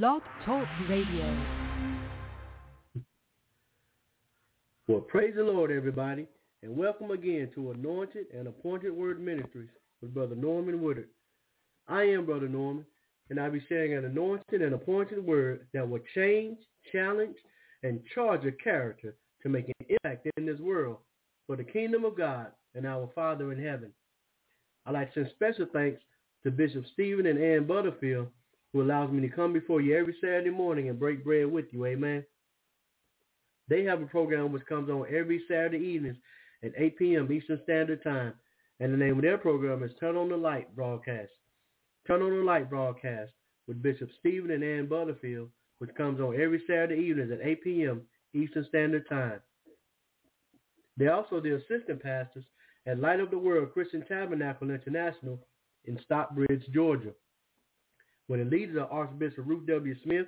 Blog Talk Radio. Well, praise the Lord, everybody, and welcome again to Anointed and Appointed Word Ministries with Brother Norman Woodard. I am Brother Norman, and I'll be sharing an anointed and appointed word that will change, challenge, and charge a character to make an impact in this world for the kingdom of God and our Father in heaven. I'd like to send special thanks to Bishop Stephen and Ann Butterfield, who allows me to come before you every Saturday morning and break bread with you. Amen. They have a program which comes on every Saturday evenings at 8 p.m. Eastern Standard Time. And the name of their program is Turn on the Light Broadcast. Turn on the Light Broadcast with Bishop Stephen and Ann Butterfield, which comes on every Saturday evenings at 8 p.m. Eastern Standard Time. They're also the assistant pastors at Light of the World Christian Tabernacle International in Stockbridge, Georgia. Where the leaders are Archbishop Ruth W. Smith,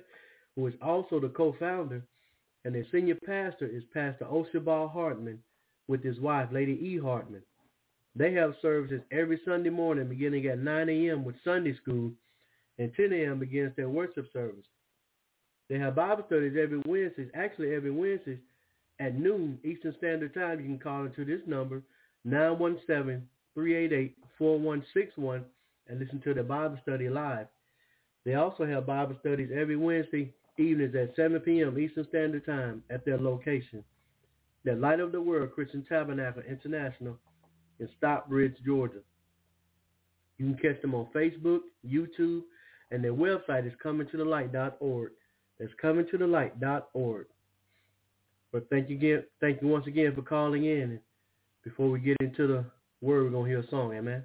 who is also the co-founder, and their senior pastor is Pastor Oshabal Hartman with his wife, Lady E. Hartman. They have services every Sunday morning beginning at 9 a.m. with Sunday school and 10 a.m. begins their worship service. They have Bible studies every Wednesday, actually every Wednesday at noon Eastern Standard Time. You can call into this number, 917-388-4161 and listen to the Bible study live. They also have Bible studies every Wednesday evenings at 7 p.m. Eastern Standard Time at their location, the Light of the World Christian Tabernacle International in Stockbridge, Georgia. You can catch them on Facebook, YouTube, and their website is comingtothelight.org. That's comingtothelight.org. But thank you again, thank you once again for calling in. Before we get into the word, we're gonna hear a song, amen.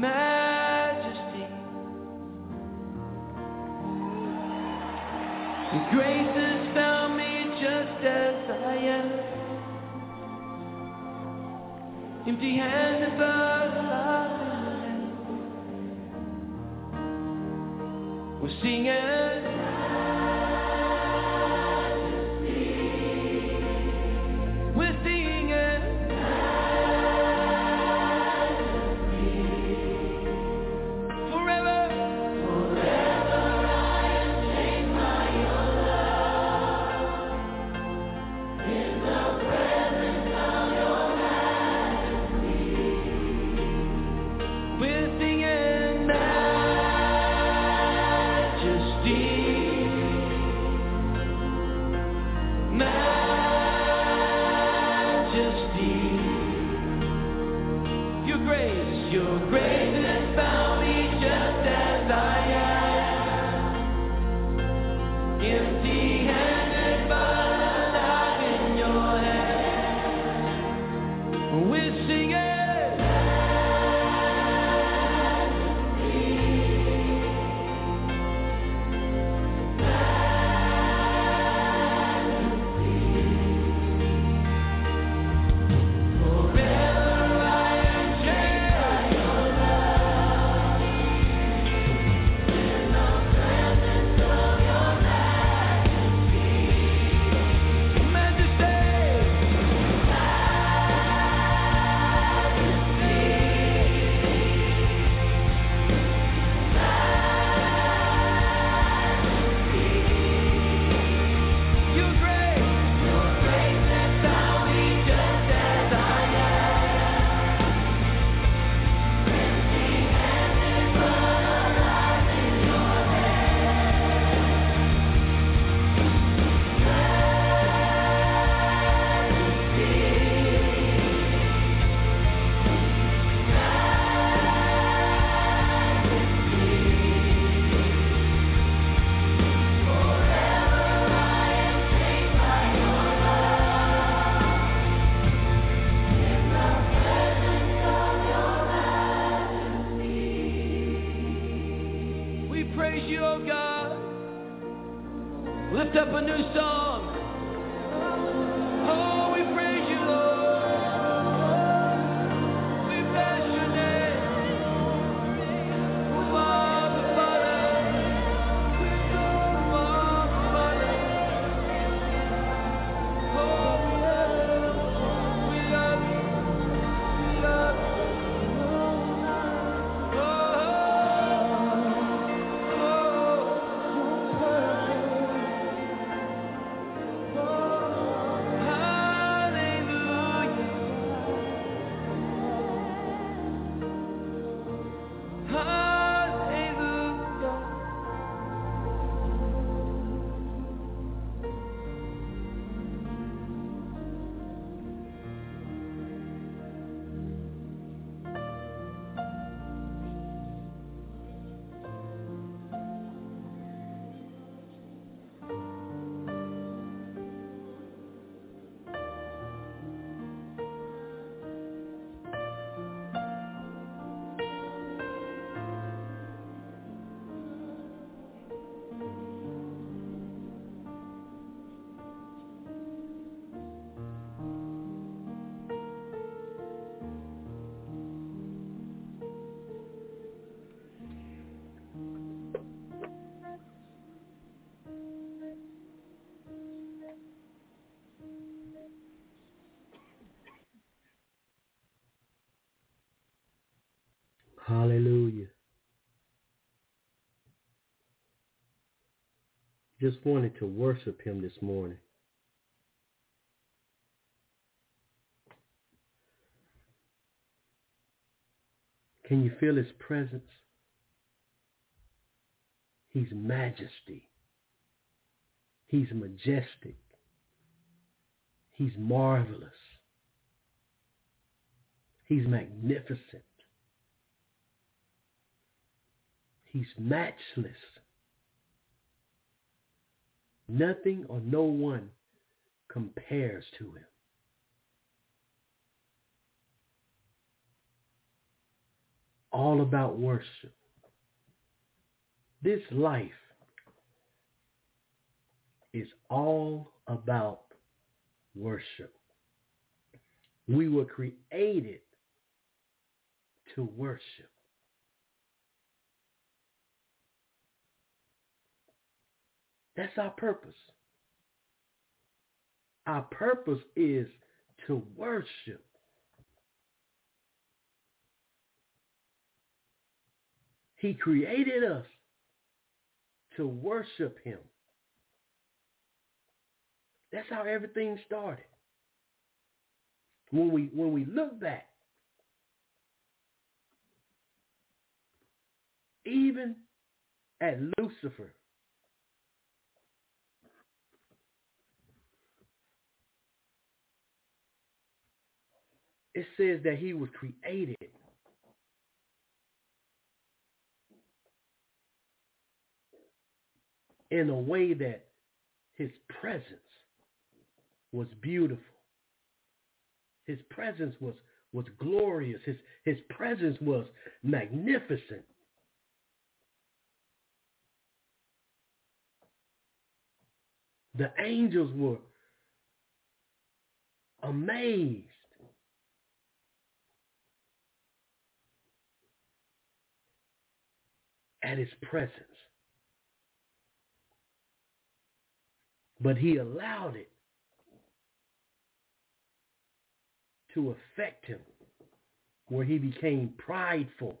majesty. Your grace has found me just as I am. Empty handed but alive. We're singing. Hallelujah. Just wanted to worship him this morning. Can you feel his presence? He's majesty. He's majestic. He's marvelous. He's magnificent. He's matchless. Nothing or no one compares to him. All about worship. This life is all about worship. We were created to worship. That's our purpose. Our purpose is to worship. He created us to worship him. That's how everything started. When we when we look back, even at Lucifer, it says that he was created in a way that his presence was beautiful. His presence was, was glorious. His, his presence was magnificent. The angels were amazed at his presence. But he allowed it to affect him where he became prideful.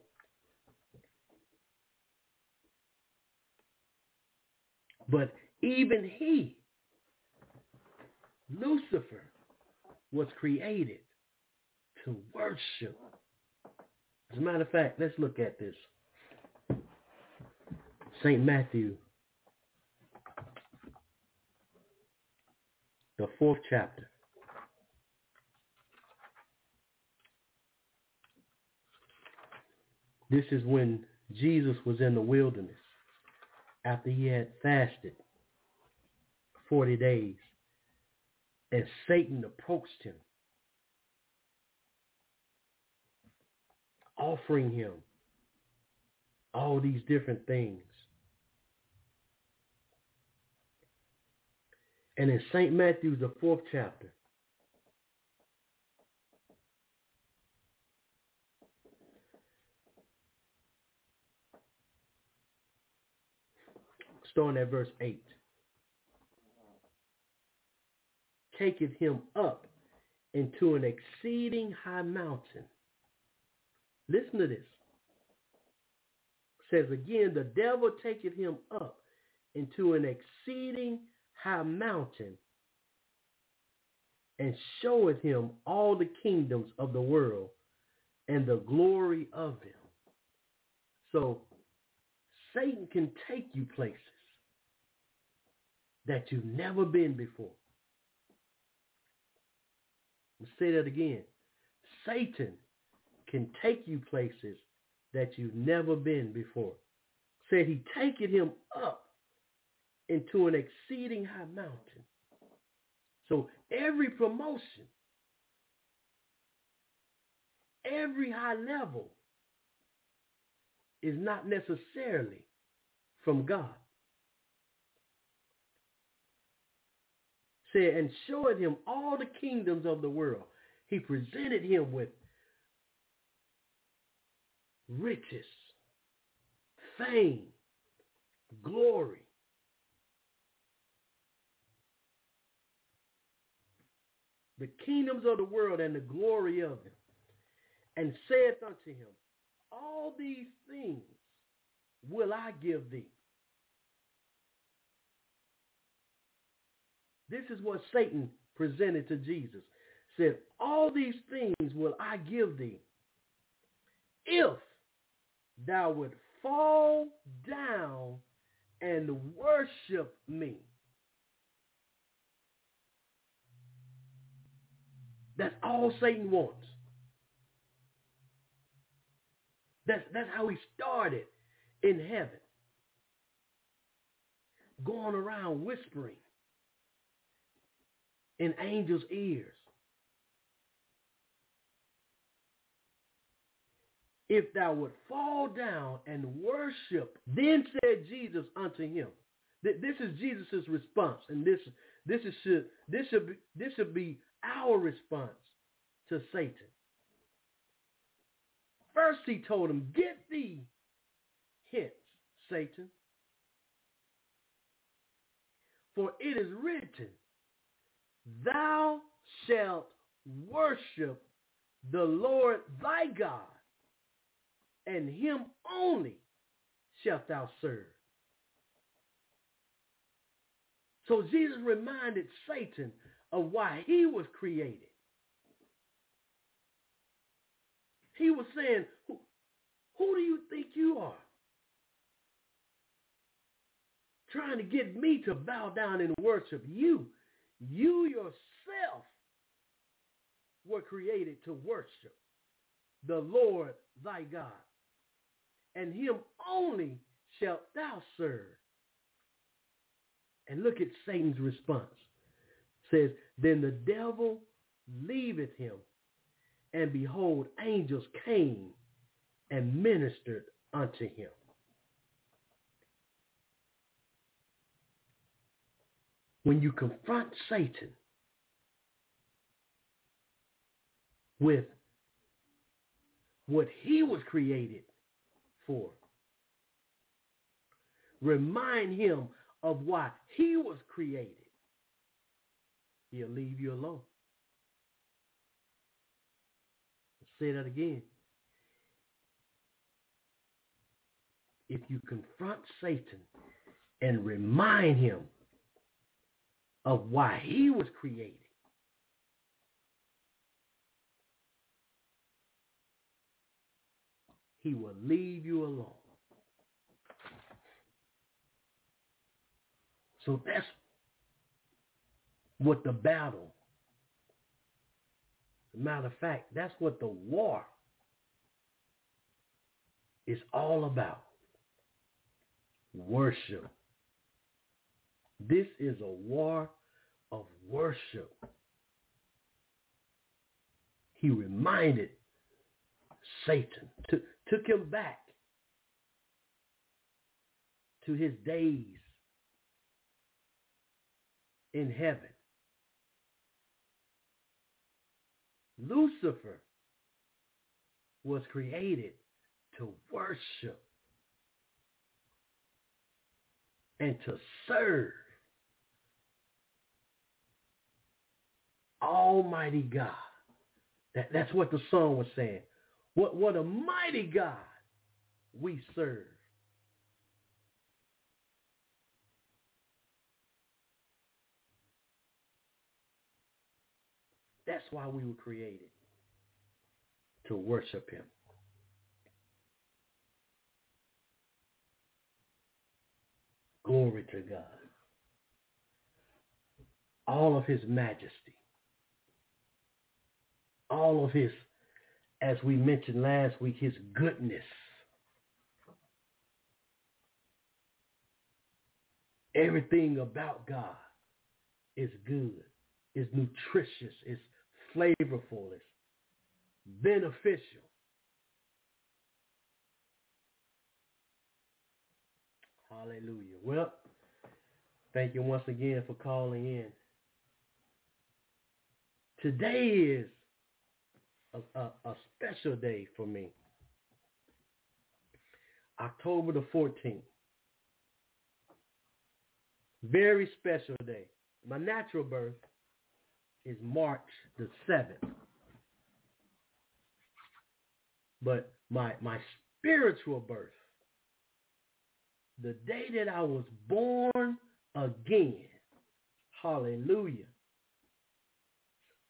But even he, Lucifer, was created to worship. As a matter of fact, let's look at this. St. Matthew, the fourth chapter. This is when Jesus was in the wilderness after he had fasted 40 days and Satan approached him offering him all these different things. And in St. Matthew, the fourth chapter, starting at verse 8, taketh him up into an exceeding high mountain. Listen to this. says again, the devil taketh him up into an exceeding high mountain and showeth him all the kingdoms of the world and the glory of them. So Satan can take you places that you've never been before. Let's say that again. Satan can take you places that you've never been before. Said he taketh him up into an exceeding high mountain. So every promotion, every high level is not necessarily from God. Said, and showed him all the kingdoms of the world. He presented him with riches, fame, glory. The kingdoms of the world and the glory of them, and saith unto him, All these things will I give thee. This is what Satan presented to Jesus. Said, All these things will I give thee if thou would fall down and worship me. That's all Satan wants. That's, that's how he started in heaven. Going around whispering in angels' ears. If thou would fall down and worship, then said Jesus unto him, This is Jesus' response, and this this is should this should be this should be our response to Satan. First, he told him, "Get thee hence, Satan, for it is written, Thou shalt worship the Lord thy God, and him only shalt thou serve. So Jesus reminded Satan of why he was created. He was saying, who, who do you think you are? Trying to get me to bow down and worship you. You yourself were created to worship the Lord thy God, and him only shalt thou serve. And look at Satan's response. Says, Then the devil leaveth him, and behold, angels came and ministered unto him. When you confront Satan with what he was created for, remind him of why he was created, he'll leave you alone. say that again. If you confront Satan and remind him of why he was created, he will leave you alone. So that's what the battle, matter of fact, that's what the war is all about. Worship. This is a war of worship. He reminded Satan, took, took him back to his days in heaven. Lucifer was created to worship and to serve Almighty God. That, that's what the song was saying. What, what a mighty God we serve. That's why we were created, to worship him. Glory to God. All of his majesty. All of his, as we mentioned last week, his goodness. Everything about God is good, is nutritious, is flavorful, it's beneficial. Hallelujah. Well, thank you once again for calling in. Today is a, a, a special day for me. October the 14th. Very special day. My natural birth is March the 7th. But my my spiritual birth, the day that I was born again, hallelujah,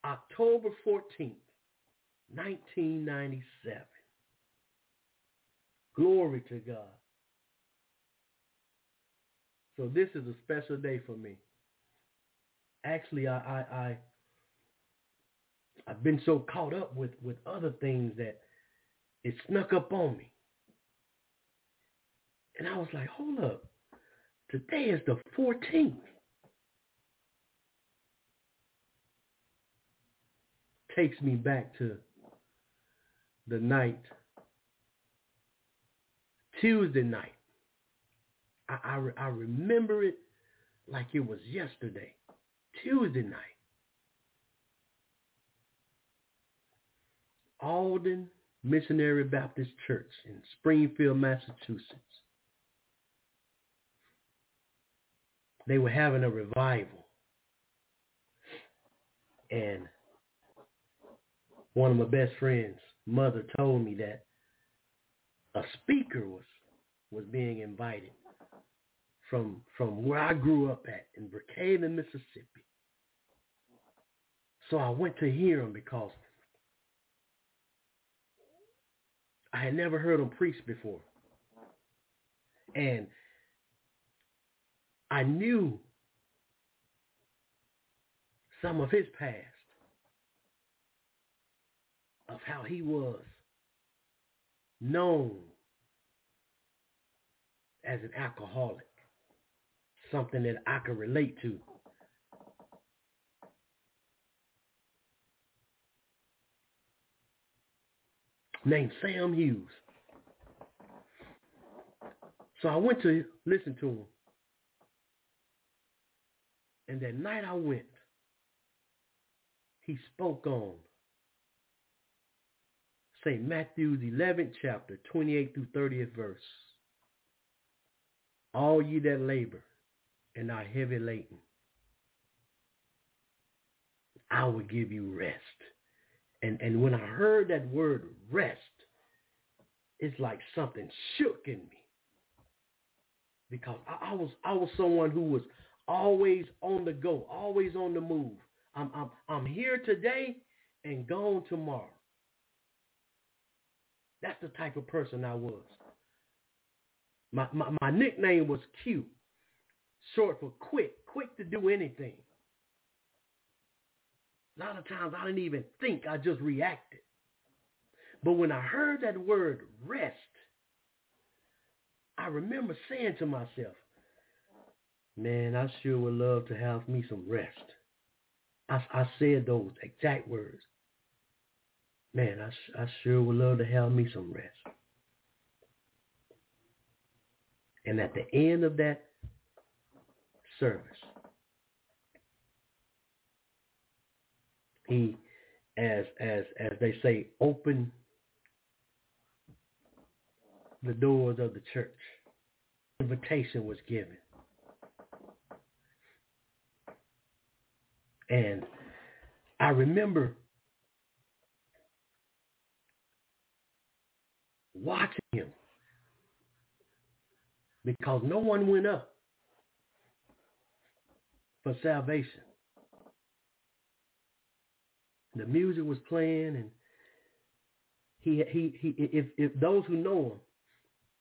October 14th, 1997. Glory to God. So this is a special day for me. Actually, I, I, I I've been so caught up with, with other things that it snuck up on me. And I was like, hold up. Today is the 14th. Takes me back to the night, Tuesday night, I, I, I remember it like it was yesterday, Tuesday night. Alden Missionary Baptist Church in Springfield, Massachusetts. They were having a revival. And one of my best friends' mother told me that a speaker was was being invited from from where I grew up at in Brookhaven, Mississippi. So I went to hear him because I had never heard him preach before. And I knew some of his past of how he was known as an alcoholic, something that I could relate to. Named Sam Hughes. So I went to listen to him. And that night I went, he spoke on St. Matthew's 11th chapter, 28 through 30th verse. All ye that labor and are heavy laden, I will give you rest. And and when I heard that word rest, it's like something shook in me. Because I, I was I was someone who was always on the go, always on the move. I'm I'm I'm here today and gone tomorrow. That's the type of person I was. My, my, my nickname was Q, short for quick, quick to do anything. A lot of times I didn't even think, I just reacted. But when I heard that word rest, I remember saying to myself, man, I sure would love to have me some rest. I, I said those exact words. Man, I, I sure would love to have me some rest. And at the end of that service, he, as as as they say, opened the doors of the church. Invitation was given. And I remember watching him because no one went up for salvation. The music was playing, and he he he. If if those who know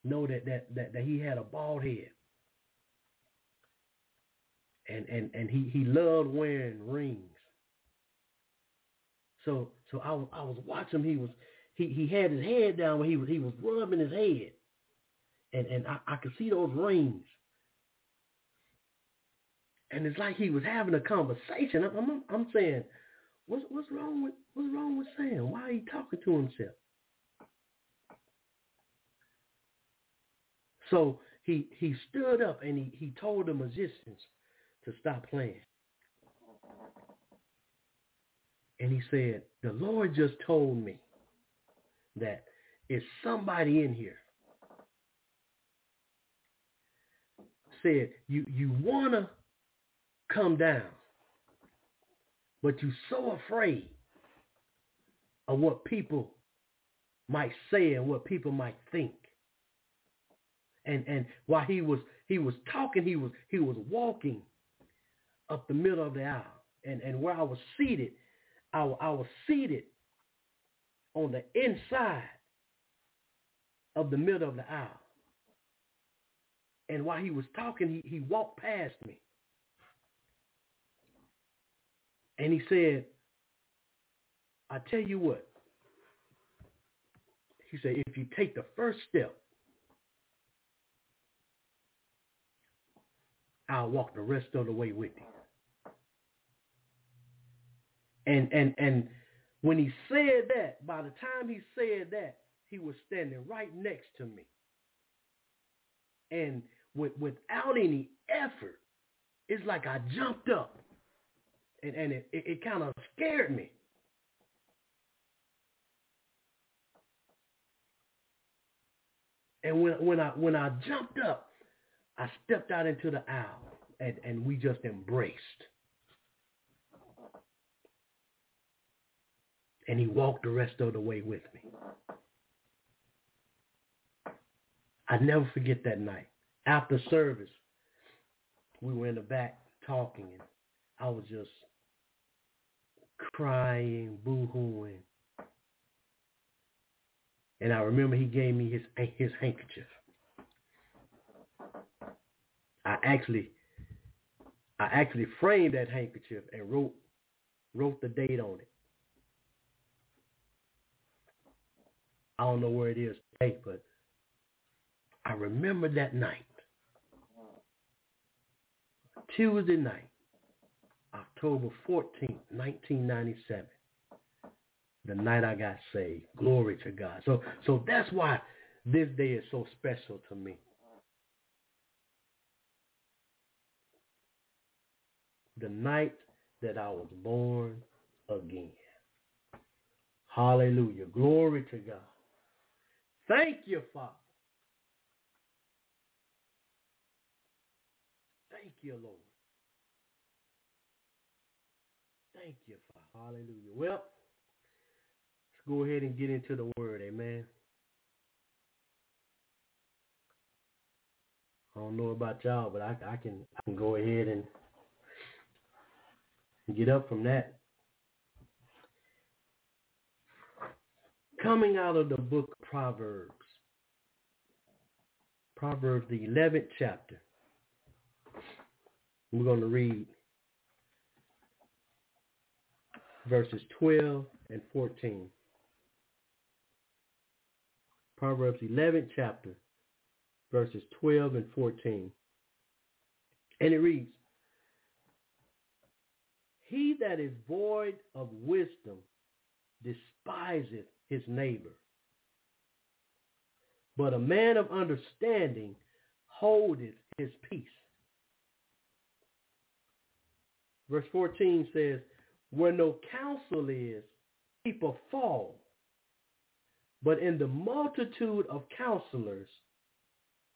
him know that that that, that he had a bald head, and and and he he loved wearing rings. So so I was I was watching. He was he he had his head down where he was he was rubbing his head, and and I, I could see those rings. And it's like he was having a conversation. I'm, I'm, I'm saying, what's what's wrong with what's wrong with Sam? Why are he talking to himself? So he he stood up and he, he told the musicians to stop playing. And he said, the Lord just told me that is somebody in here said you you want to come down but you're so afraid of what people might say and what people might think and and while he was he was talking he was he was walking up the middle of the aisle and and where I was seated I, I was seated on the inside of the middle of the aisle. And while he was talking, he, he walked past me. And he said, I tell you what. He said, if you take the first step, I'll walk the rest of the way with you. And and and when he said that, by the time he said that, he was standing right next to me. And with, without any effort, it's like I jumped up and, and it, it, it kind of scared me. And when, when I when I jumped up, I stepped out into the aisle and, and we just embraced. And he walked the rest of the way with me. I never forget that night. After service, we were in the back talking and I was just crying, boo-hooing. And I remember he gave me his his handkerchief. I actually I actually framed that handkerchief and wrote wrote the date on it. I don't know where it is today, but I remember that night. Tuesday night, October 14th, 1997. The night I got saved. Glory to God. So so that's why this day is so special to me. The night that I was born again. Hallelujah. Glory to God. Thank you, Father. Thank you, Lord. Thank you, Father. Hallelujah. Well, let's go ahead and get into the word. Amen. I don't know about y'all, but I, I can I can go ahead and get up from that. Coming out of the book of Proverbs, Proverbs, the 11th chapter. We're going to read verses 12 and 14. Proverbs 11th chapter, verses 12 and 14. And it reads, He that is void of wisdom despiseth his neighbor. But a man of understanding holdeth his peace. Verse 14 says, Where no counsel is, people fall. But in the multitude of counselors,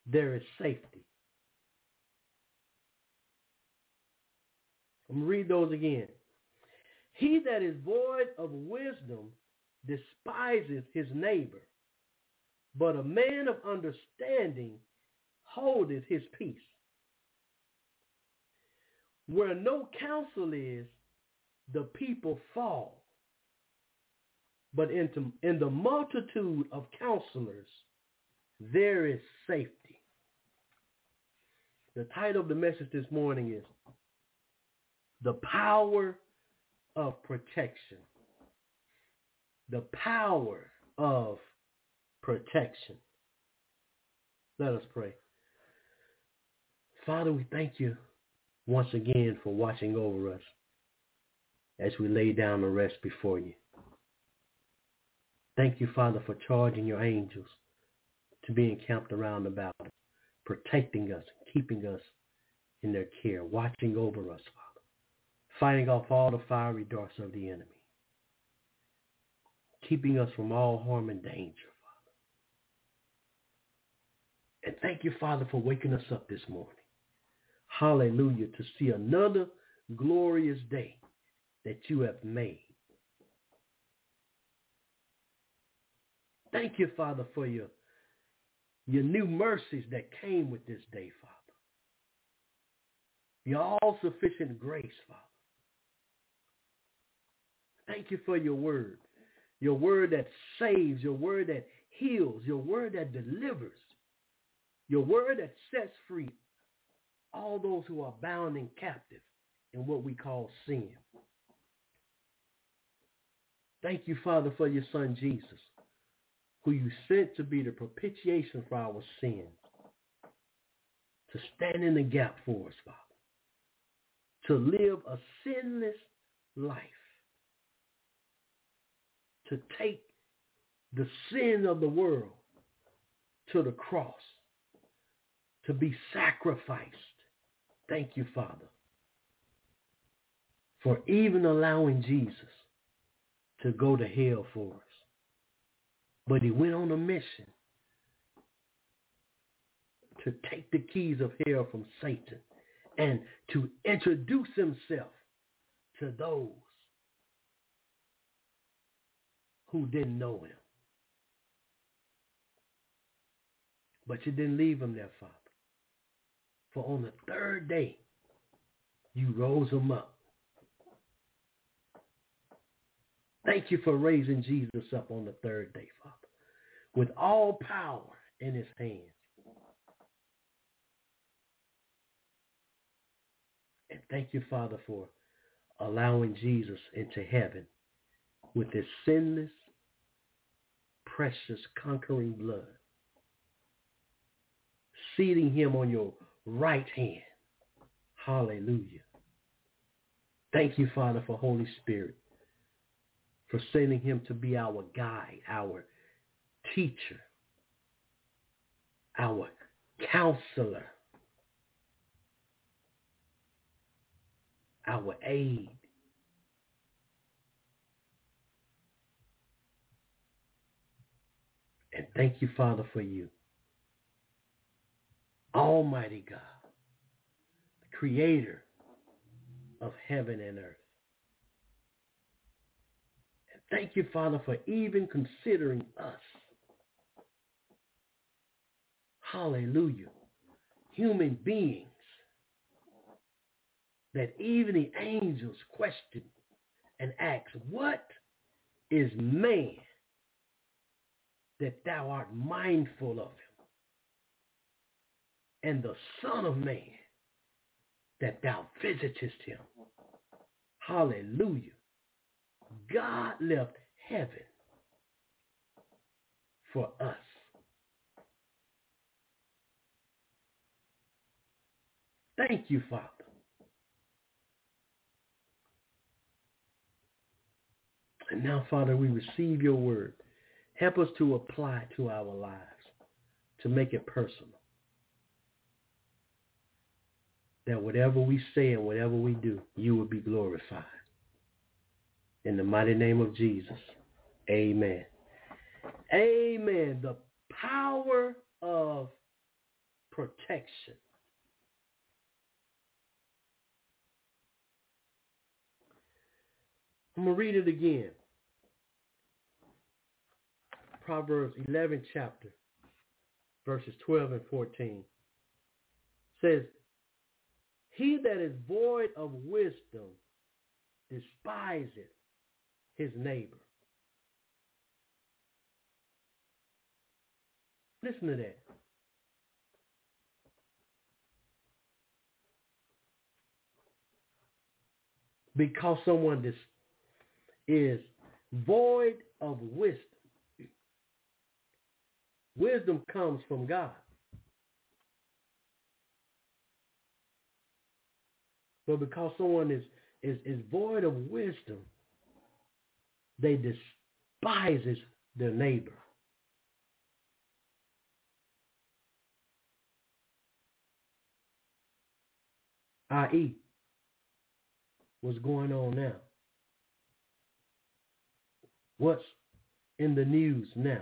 there is safety. I'm going to read those again. He that is void of wisdom despises his neighbor, but a man of understanding holdeth his peace. Where no counsel is, the people fall. But into, in the multitude of counselors, there is safety. The title of the message this morning is The Power of Protection the power of protection. Let us pray. Father, we thank you once again for watching over us as we lay down to rest before you. Thank you, Father, for charging your angels to be encamped around about us, protecting us, keeping us in their care, watching over us, Father, fighting off all the fiery darts of the enemy keeping us from all harm and danger, Father. And thank you, Father, for waking us up this morning. Hallelujah, to see another glorious day that you have made. Thank you, Father, for your, your new mercies that came with this day, Father. Your all-sufficient grace, Father. Thank you for your word your word that saves, your word that heals, your word that delivers, your word that sets free all those who are bound and captive in what we call sin. Thank you, Father, for your son Jesus, who you sent to be the propitiation for our sins, to stand in the gap for us, Father, to live a sinless life to take the sin of the world to the cross to be sacrificed. Thank you, Father, for even allowing Jesus to go to hell for us. But he went on a mission to take the keys of hell from Satan and to introduce himself to those who didn't know him. But you didn't leave him there, Father. For on the third day, you rose him up. Thank you for raising Jesus up on the third day, Father, with all power in his hands. And thank you, Father, for allowing Jesus into heaven with his sinless, precious, conquering blood, seating him on your right hand. Hallelujah. Thank you, Father, for Holy Spirit, for sending him to be our guide, our teacher, our counselor, our aid. And thank you, Father, for you. Almighty God, the creator of heaven and earth. Thank you, Father, for even considering us. Hallelujah. Human beings that even the angels question and ask, what is man that thou art mindful of him? And the son of man that thou visitest him. Hallelujah. God left heaven for us. Thank you, Father. And now, Father, we receive your word. Help us to apply to our lives, to make it personal. That whatever we say and whatever we do, you will be glorified. In the mighty name of Jesus, amen. Amen. The power of protection. I'm going to read it again. Proverbs 11 chapter, verses 12 and 14 says, He that is void of wisdom despiseth his neighbor. Listen to that. Because someone dis- is void of wisdom. Wisdom comes from God. But because someone is, is, is void of wisdom, they despises their neighbor. I.e., what's going on now? What's in the news now?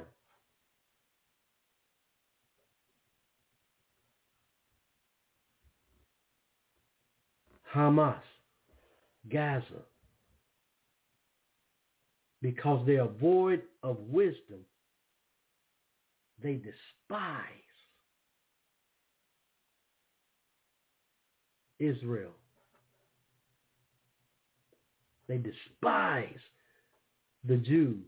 Hamas, Gaza, because they are void of wisdom, they despise Israel. They despise the Jews.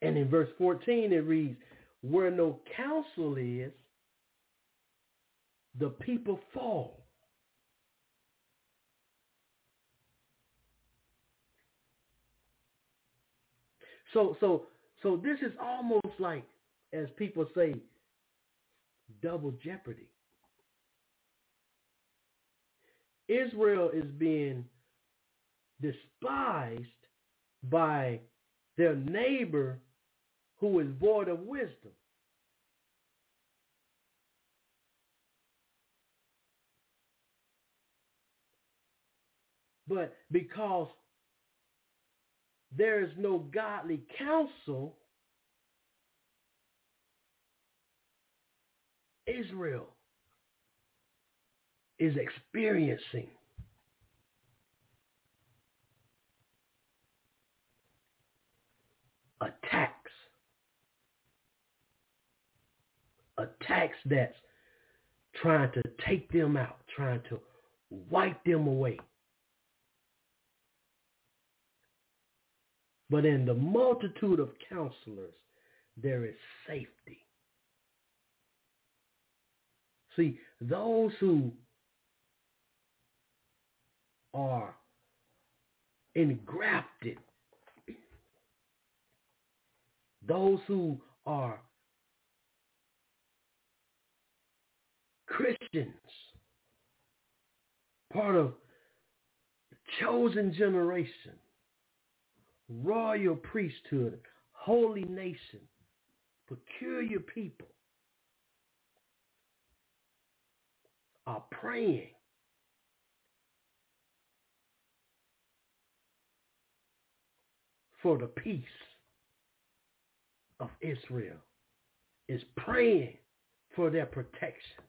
And in verse 14 it reads, where no counsel is, the people fall. So so so this is almost like, as people say, double jeopardy. Israel is being despised by their neighbor who is void of wisdom. But because there is no godly counsel, Israel is experiencing attacks. Attacks that's trying to take them out, trying to wipe them away. But in the multitude of counselors, there is safety. See, those who are engrafted, those who are Christians, part of chosen generation, royal priesthood, holy nation, peculiar people are praying for the peace of Israel, is praying for their protection,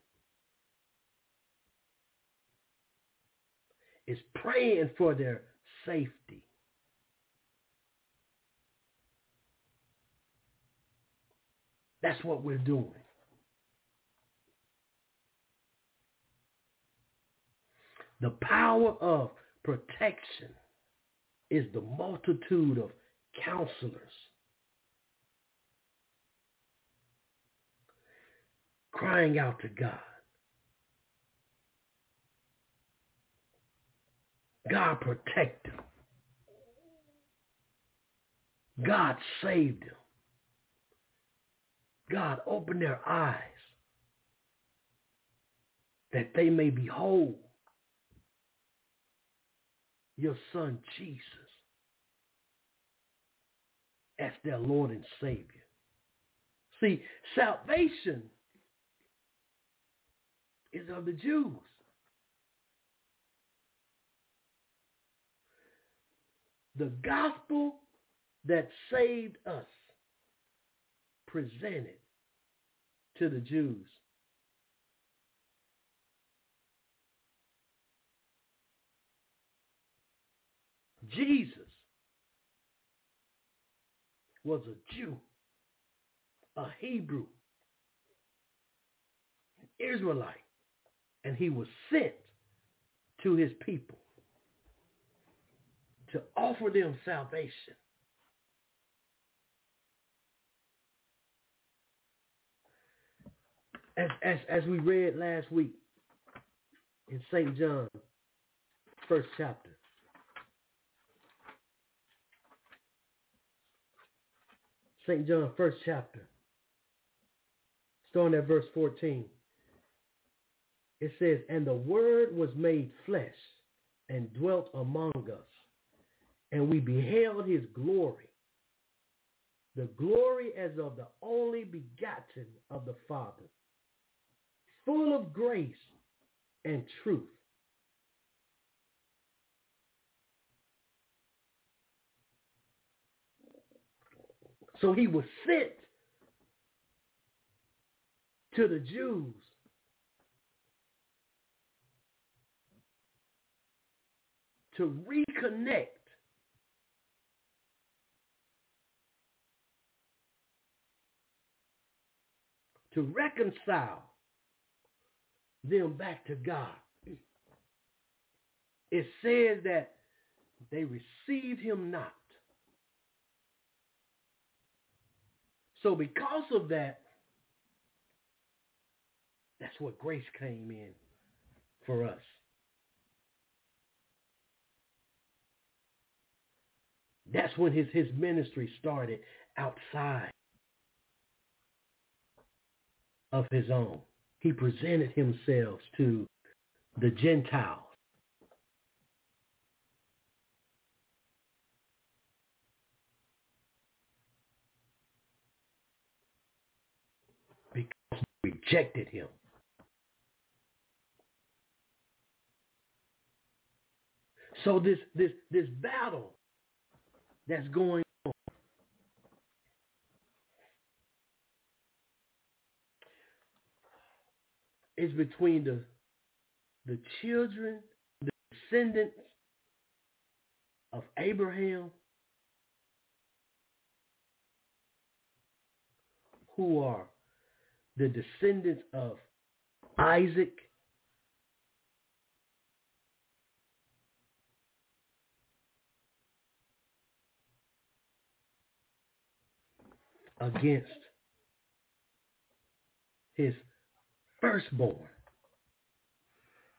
is praying for their safety. That's what we're doing. The power of protection is the multitude of counselors crying out to God. God protect them. God saved them. God, open their eyes that they may behold your son Jesus as their Lord and Savior. See, salvation is of the Jews. The gospel that saved us presented to the Jews. Jesus was a Jew, a Hebrew, an Israelite, and he was sent to his people to offer them salvation. As, as, as we read last week in St. John, first chapter, St. John, first chapter, starting at verse 14. It says, And the Word was made flesh and dwelt among us, and we beheld his glory, the glory as of the only begotten of the Father, full of grace and truth. So he was sent to the Jews to reconnect to reconcile them back to God. It says that they received him not. So because of that, that's what grace came in for us. That's when his, his ministry started outside of his own he presented himself to the Gentiles. Because they rejected him. So this this this battle that's going is between the the children, the descendants of Abraham who are the descendants of Isaac against his firstborn,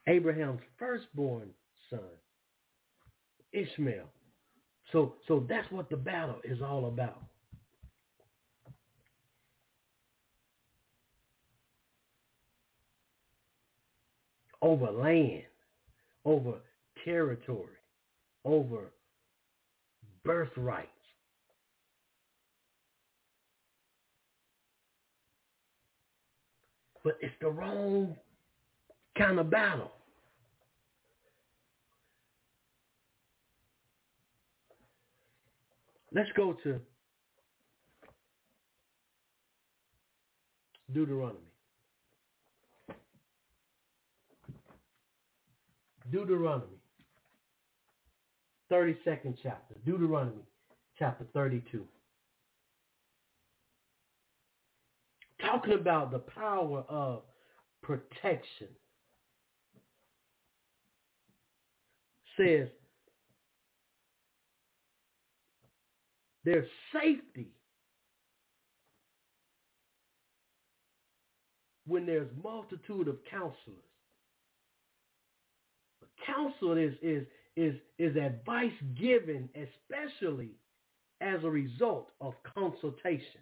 Abraham's firstborn son, Ishmael. So, so that's what the battle is all about. Over land, over territory, over birthrights. But it's the wrong kind of battle. Let's go to Deuteronomy. Deuteronomy. 32nd chapter. Deuteronomy chapter 32. Talking about the power of protection. Says there's safety when there's multitude of counselors. Counsel is is is is advice given especially as a result of consultation.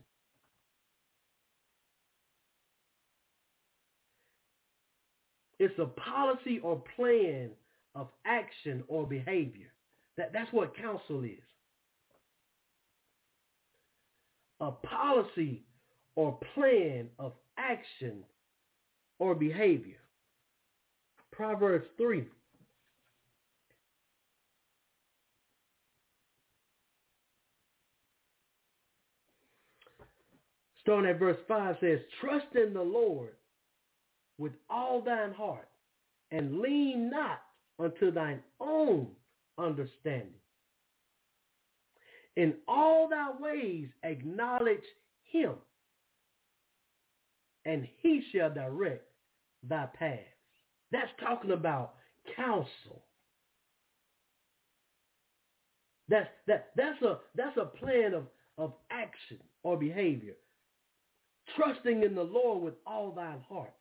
It's a policy or plan of action or behavior. That, that's what counsel is. A policy or plan of action or behavior. Proverbs 3. Starting at verse 5 says, Trust in the Lord with all thine heart, and lean not unto thine own understanding. In all thy ways acknowledge him, and he shall direct thy paths. That's talking about counsel. That's that that's a that's a plan of, of action or behavior. Trusting in the Lord with all thine heart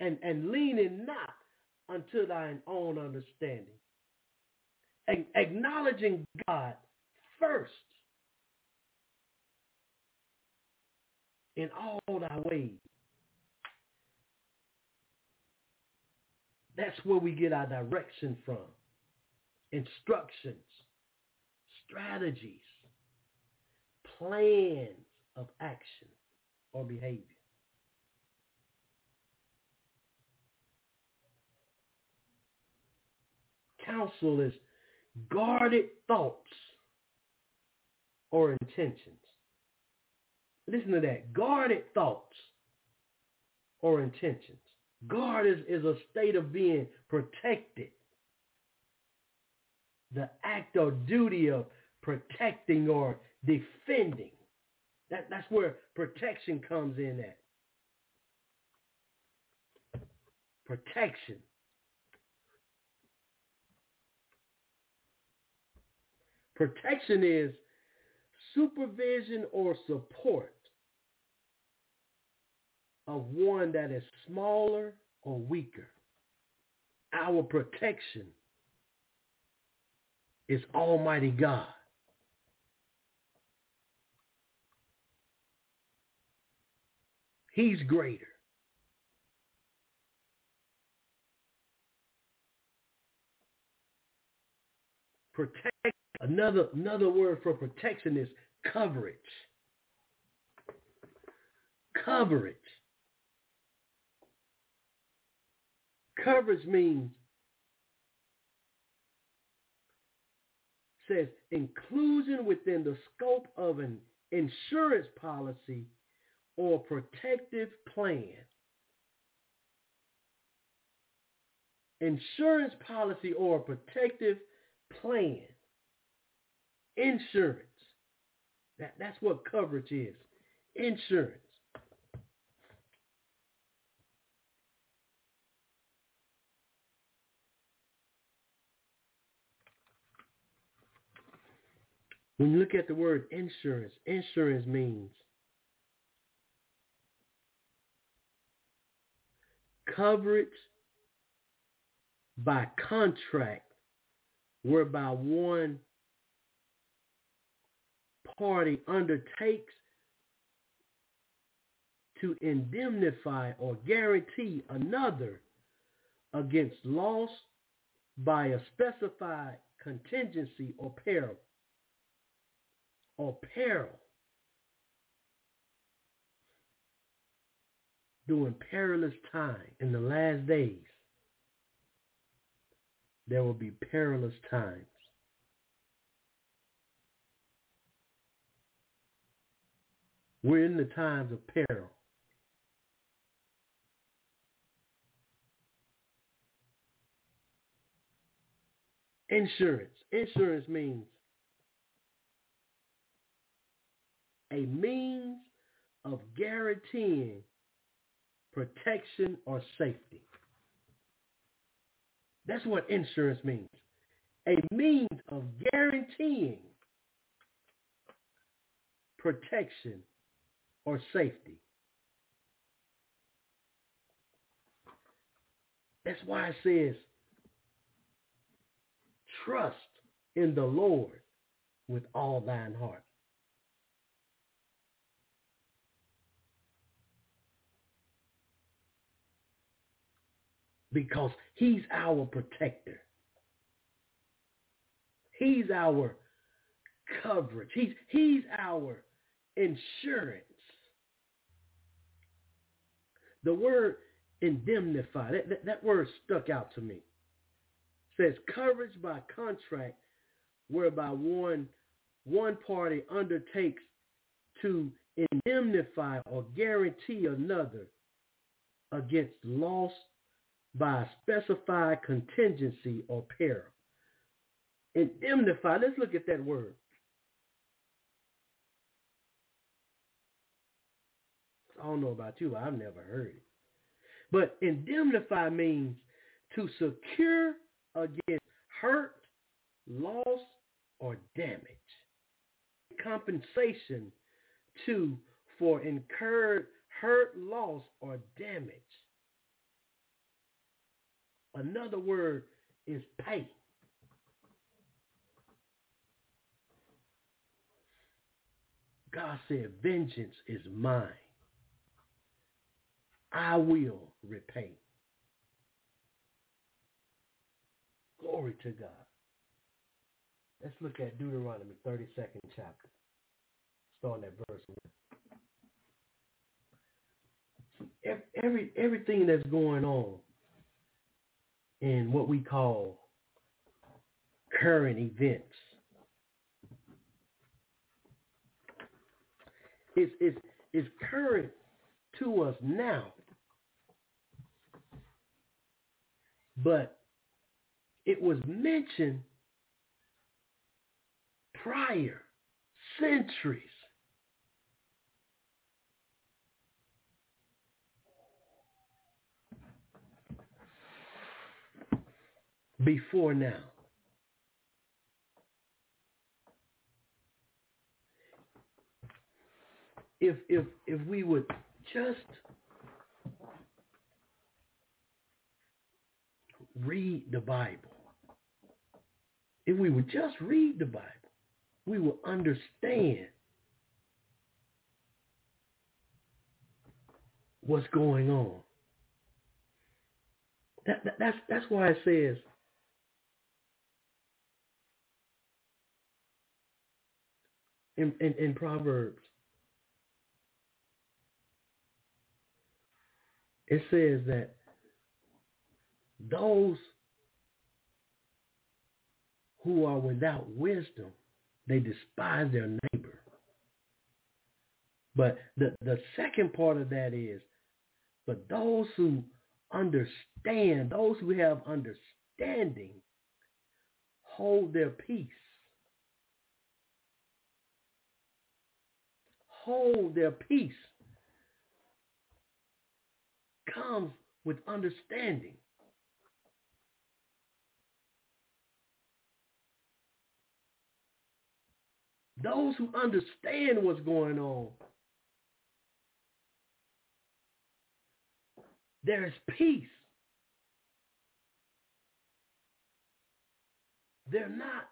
and, and leaning not unto thine own understanding. And acknowledging God first in all thy ways. That's where we get our direction from. Instructions, strategies, plans of action or behavior. Counsel is guarded thoughts or intentions. Listen to that. Guarded thoughts or intentions. Guard is, is a state of being protected. The act or duty of protecting or defending. That, that's where protection comes in at. Protection. Protection is supervision or support of one that is smaller or weaker. Our protection is Almighty God. He's greater. Protect Another, another word for protection is coverage. Coverage. Coverage means says inclusion within the scope of an insurance policy or protective plan. Insurance policy or protective plan. Insurance. That, that's what coverage is. Insurance. When you look at the word insurance, insurance means coverage by contract whereby one party undertakes to indemnify or guarantee another against loss by a specified contingency or peril or peril during perilous time. In the last days there will be perilous times we're in the times of peril insurance insurance means a means of guaranteeing protection or safety. That's what insurance means. A means of guaranteeing protection or safety. That's why it says, trust in the Lord with all thine heart. because he's our protector. He's our coverage. He's, he's our insurance. The word indemnify, that, that, that word stuck out to me. It says coverage by contract whereby one, one party undertakes to indemnify or guarantee another against loss by a specified contingency or peril. Indemnify, let's look at that word. I don't know about you, but I've never heard it. But indemnify means to secure against hurt, loss, or damage. Compensation to for incurred hurt, loss, or damage. Another word is pay. God said, vengeance is mine. I will repay. Glory to God. Let's look at Deuteronomy 32nd chapter. Starting at verse 1. Every, everything that's going on in what we call current events. is, it's, it's current to us now. But it was mentioned prior, centuries. before now. If if if we would just read the Bible, if we would just read the Bible, we will understand what's going on. That, that, that's that's why it says in, in, in Proverbs. It says that those who are without wisdom, they despise their neighbor. But the, the second part of that is, but those who understand, those who have understanding, hold their peace. Hold their peace comes with understanding. Those who understand what's going on, there is peace. They're not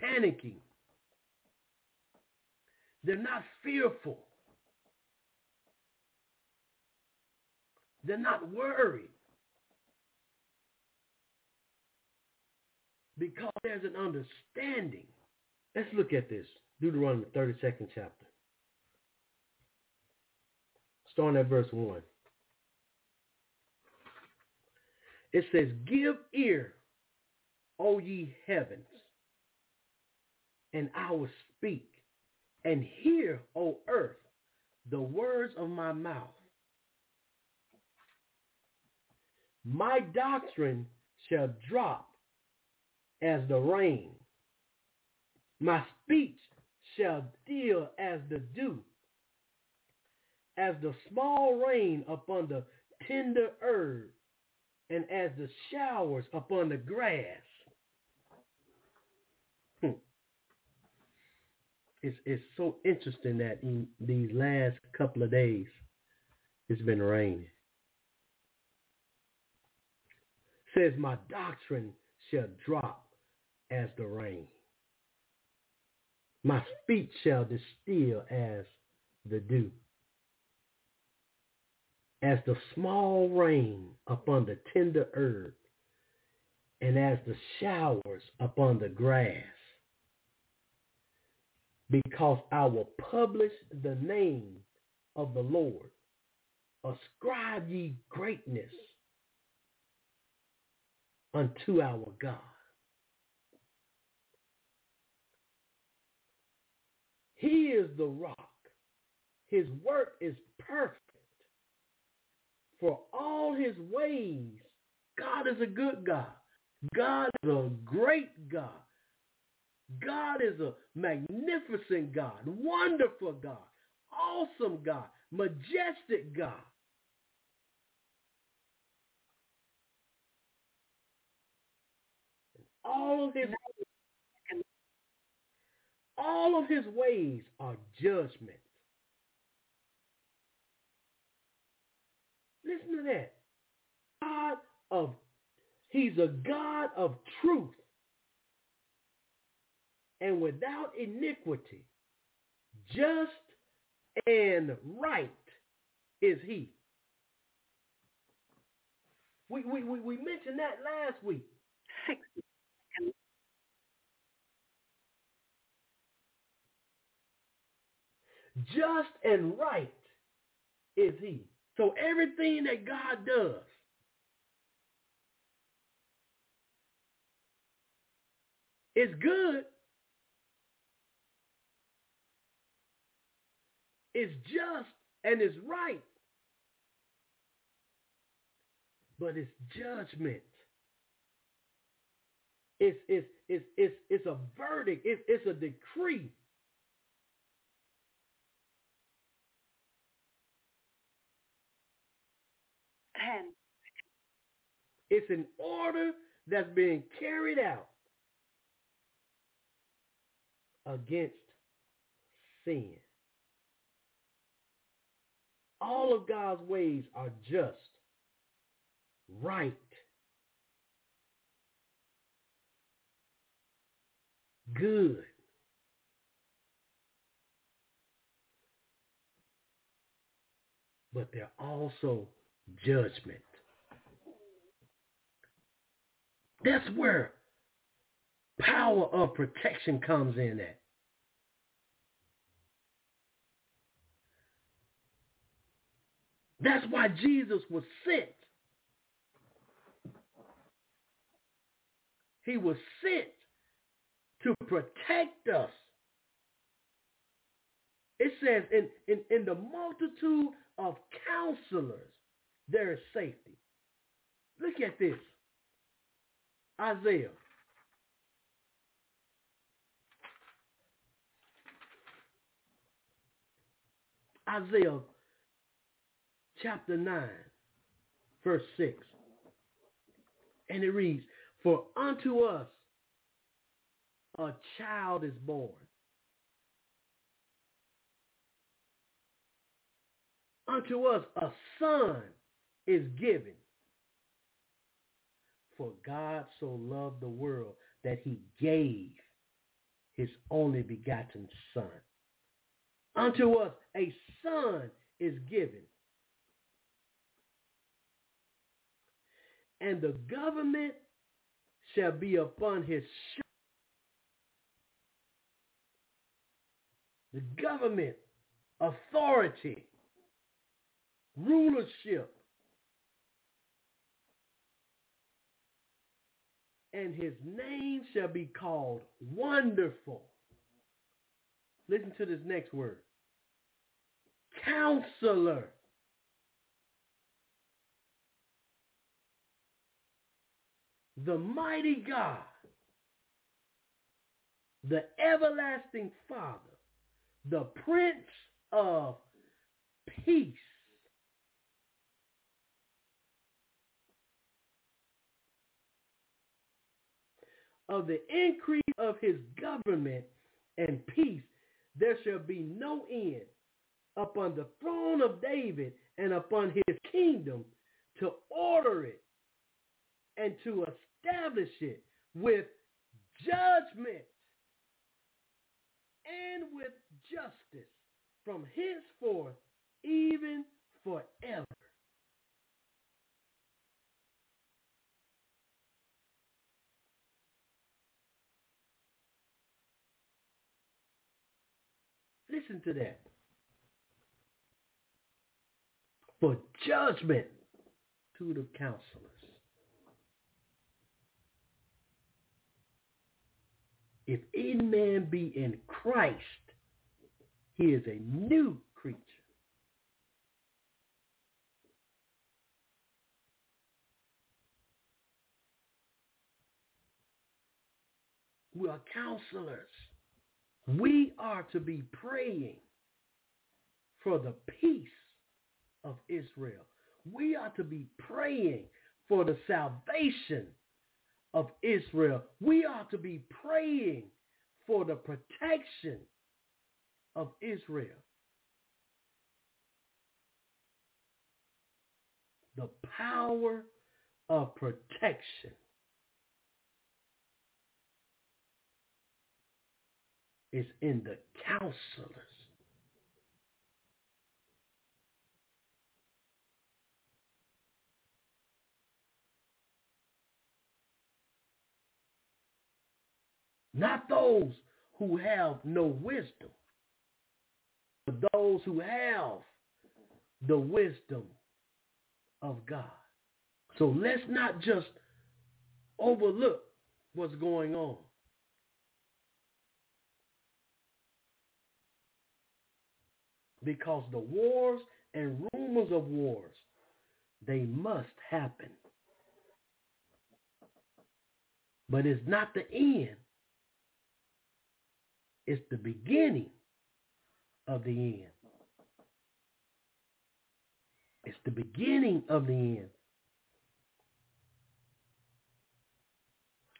panicking. They're not fearful. They're not worried. Because there's an understanding. Let's look at this. Deuteronomy 32nd chapter. Starting at verse 1. It says, Give ear, O ye heavens, and I will speak, and hear, O earth, the words of my mouth. My doctrine shall drop as the rain. My speech shall deal as the dew, as the small rain upon the tender herb, and as the showers upon the grass. Hmm. It's, it's so interesting that in these last couple of days, it's been raining. says, my doctrine shall drop as the rain. My feet shall distill as the dew. As the small rain upon the tender herb, and as the showers upon the grass. Because I will publish the name of the Lord. Ascribe ye greatness unto our God. He is the rock. His work is perfect. For all his ways, God is a good God. God is a great God. God is a magnificent God, wonderful God, awesome God, majestic God. All of his all of his ways are judgment. Listen to that. God of He's a God of truth and without iniquity. Just and right is he. We, we, we, we mentioned that last week. Just and right is he. So everything that God does is good. It's just and it's right. But it's judgment. It's, it's, it's, it's, it's a verdict. It's, it's a decree. It's an order that's being carried out against sin. All of God's ways are just, right, good. But they're also judgment. That's where power of protection comes in at. That's why Jesus was sent. He was sent to protect us. It says in, in, in the multitude of counselors, there is safety. Look at this. Isaiah. Isaiah chapter 9, verse 6. And it reads, For unto us a child is born. Unto us a son is given. For God so loved the world that he gave his only begotten son. Unto us a son is given. And the government shall be upon his shoulder. The government, authority, rulership, and his name shall be called Wonderful. Listen to this next word. Counselor. The mighty God. The everlasting Father. The Prince of Peace. Of the increase of his government and peace, there shall be no end upon the throne of David and upon his kingdom to order it and to establish it with judgment and with justice from henceforth even forever. Listen to that. For judgment to the counselors. If any man be in Christ, he is a new creature. We are counselors. We are to be praying for the peace of Israel. We are to be praying for the salvation of Israel. We are to be praying for the protection of Israel. The power of protection is in the counselors. Not those who have no wisdom, but those who have the wisdom of God. So let's not just overlook what's going on. Because the wars and rumors of wars, they must happen. But it's not the end. It's the beginning of the end. It's the beginning of the end.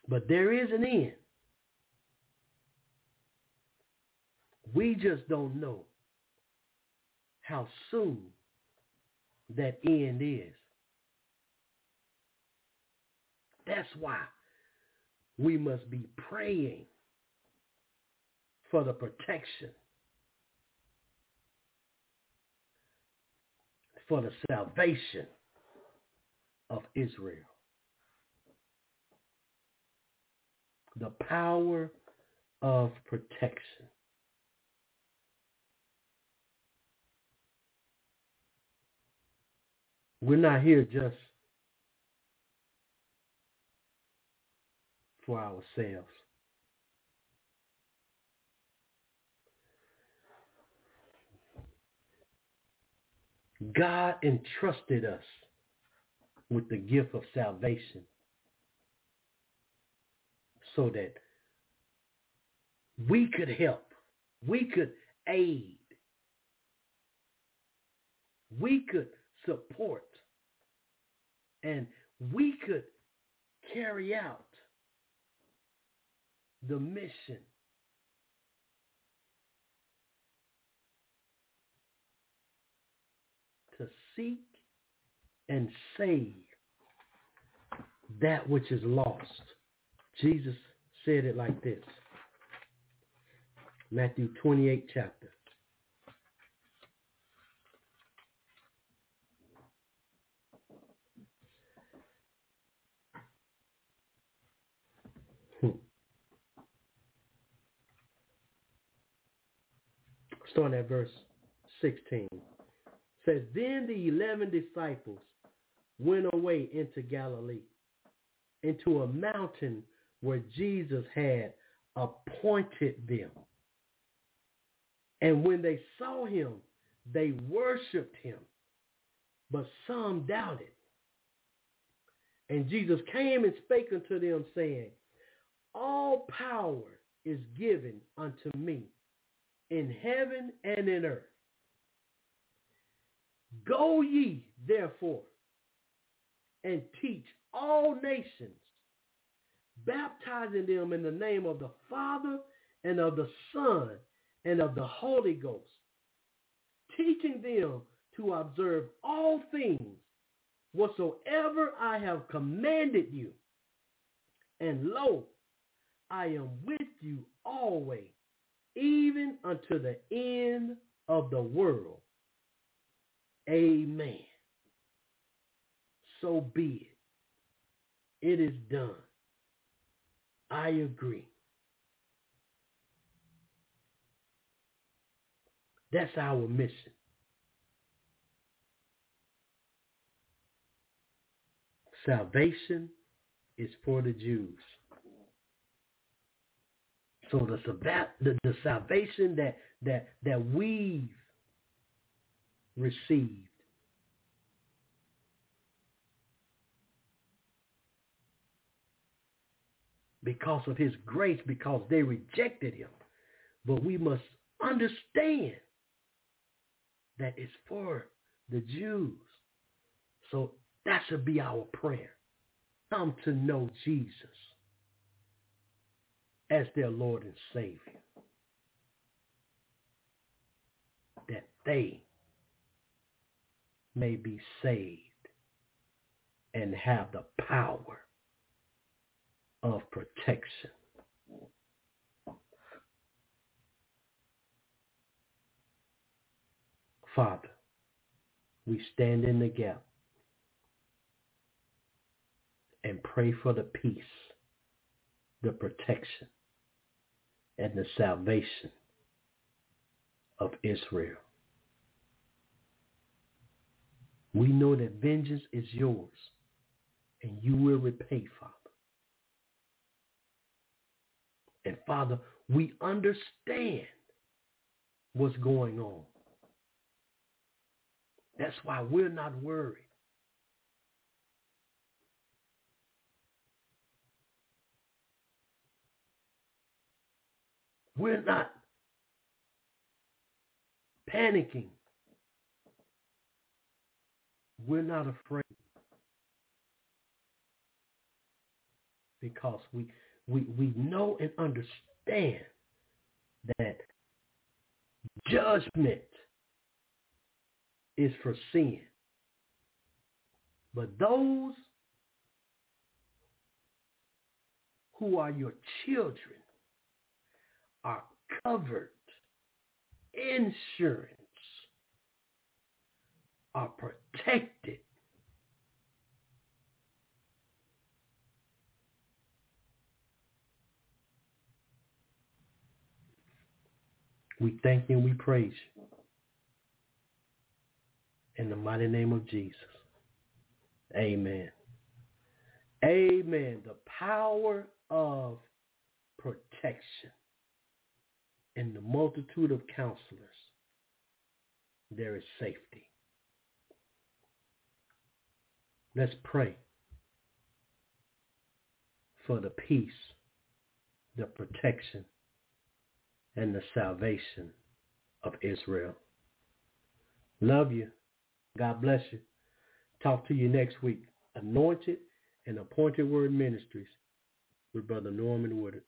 But there is an end. We just don't know how soon that end is. That's why we must be praying for the protection, for the salvation of Israel. The power of protection. We're not here just for ourselves. God entrusted us with the gift of salvation so that we could help, we could aid, we could support, and we could carry out the mission to seek and save that which is lost. Jesus said it like this. Matthew 28 chapter. Hmm. Starting at verse 16 says, Then the eleven disciples went away into Galilee, into a mountain where Jesus had appointed them. And when they saw him, they worshiped him, but some doubted. And Jesus came and spake unto them, saying, All power is given unto me in heaven and in earth. Go ye, therefore, and teach all nations, baptizing them in the name of the Father and of the Son and of the Holy Ghost, teaching them to observe all things whatsoever I have commanded you. And lo, I am with you always, even unto the end of the world. Amen. So be it. It is done. I agree. That's our mission. Salvation is for the Jews. So the, the, the salvation that, that, that we've received because of his grace, because they rejected him. But we must understand that it's for the Jews. So that should be our prayer. Come to know Jesus as their Lord and Savior. That they may be saved and have the power of protection. Father, we stand in the gap and pray for the peace, the protection, and the salvation of Israel. We know that vengeance is yours and you will repay, Father. And Father, we understand what's going on. That's why we're not worried. We're not panicking. We're not afraid. Because we, we, we know and understand that judgment is for sin. But those who are your children are covered, insurance, are protected. We thank you and we praise you. In the mighty name of Jesus. Amen. Amen. The power of protection in the multitude of counselors, there is safety. Let's pray for the peace, the protection, and the salvation of Israel. Love you. God bless you. Talk to you next week. Anointed and Appointed Word Ministries with Brother Norman Woodard.